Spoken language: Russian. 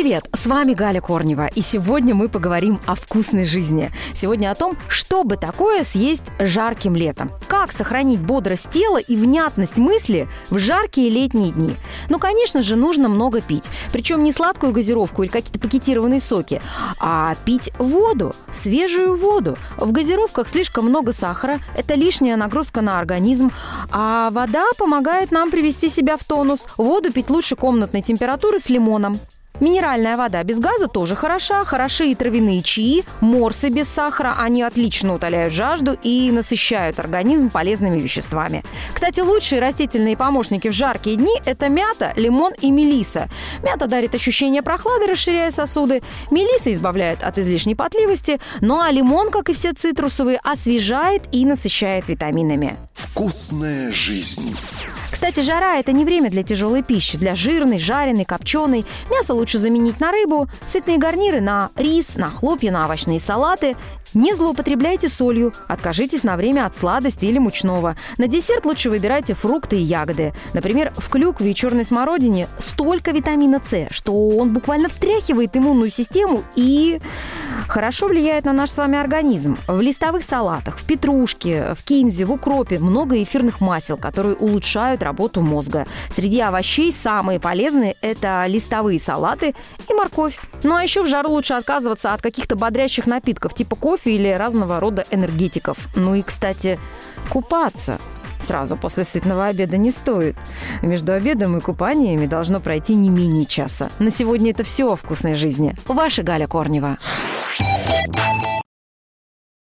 привет! С вами Галя Корнева, и сегодня мы поговорим о вкусной жизни. Сегодня о том, что бы такое съесть жарким летом. Как сохранить бодрость тела и внятность мысли в жаркие летние дни. Ну, конечно же, нужно много пить. Причем не сладкую газировку или какие-то пакетированные соки, а пить воду, свежую воду. В газировках слишком много сахара, это лишняя нагрузка на организм, а вода помогает нам привести себя в тонус. Воду пить лучше комнатной температуры с лимоном. Минеральная вода без газа тоже хороша. Хороши и травяные чаи, морсы без сахара. Они отлично утоляют жажду и насыщают организм полезными веществами. Кстати, лучшие растительные помощники в жаркие дни – это мята, лимон и мелиса. Мята дарит ощущение прохлады, расширяя сосуды. Мелиса избавляет от излишней потливости. Ну а лимон, как и все цитрусовые, освежает и насыщает витаминами. Вкусная жизнь. Кстати, жара – это не время для тяжелой пищи, для жирной, жареной, копченой. Мясо лучше заменить на рыбу, сытные гарниры на рис, на хлопья, на овощные салаты. Не злоупотребляйте солью, откажитесь на время от сладости или мучного. На десерт лучше выбирайте фрукты и ягоды. Например, в клюкве и черной смородине столько витамина С, что он буквально встряхивает иммунную систему и хорошо влияет на наш с вами организм. В листовых салатах, в петрушке, в кинзе, в укропе много эфирных масел, которые улучшают работу мозга. Среди овощей самые полезные – это листовые салаты и морковь. Ну а еще в жару лучше отказываться от каких-то бодрящих напитков, типа кофе или разного рода энергетиков. Ну и, кстати, купаться сразу после сытного обеда не стоит. Между обедом и купаниями должно пройти не менее часа. На сегодня это все о вкусной жизни. Ваша Галя Корнева. Thank you.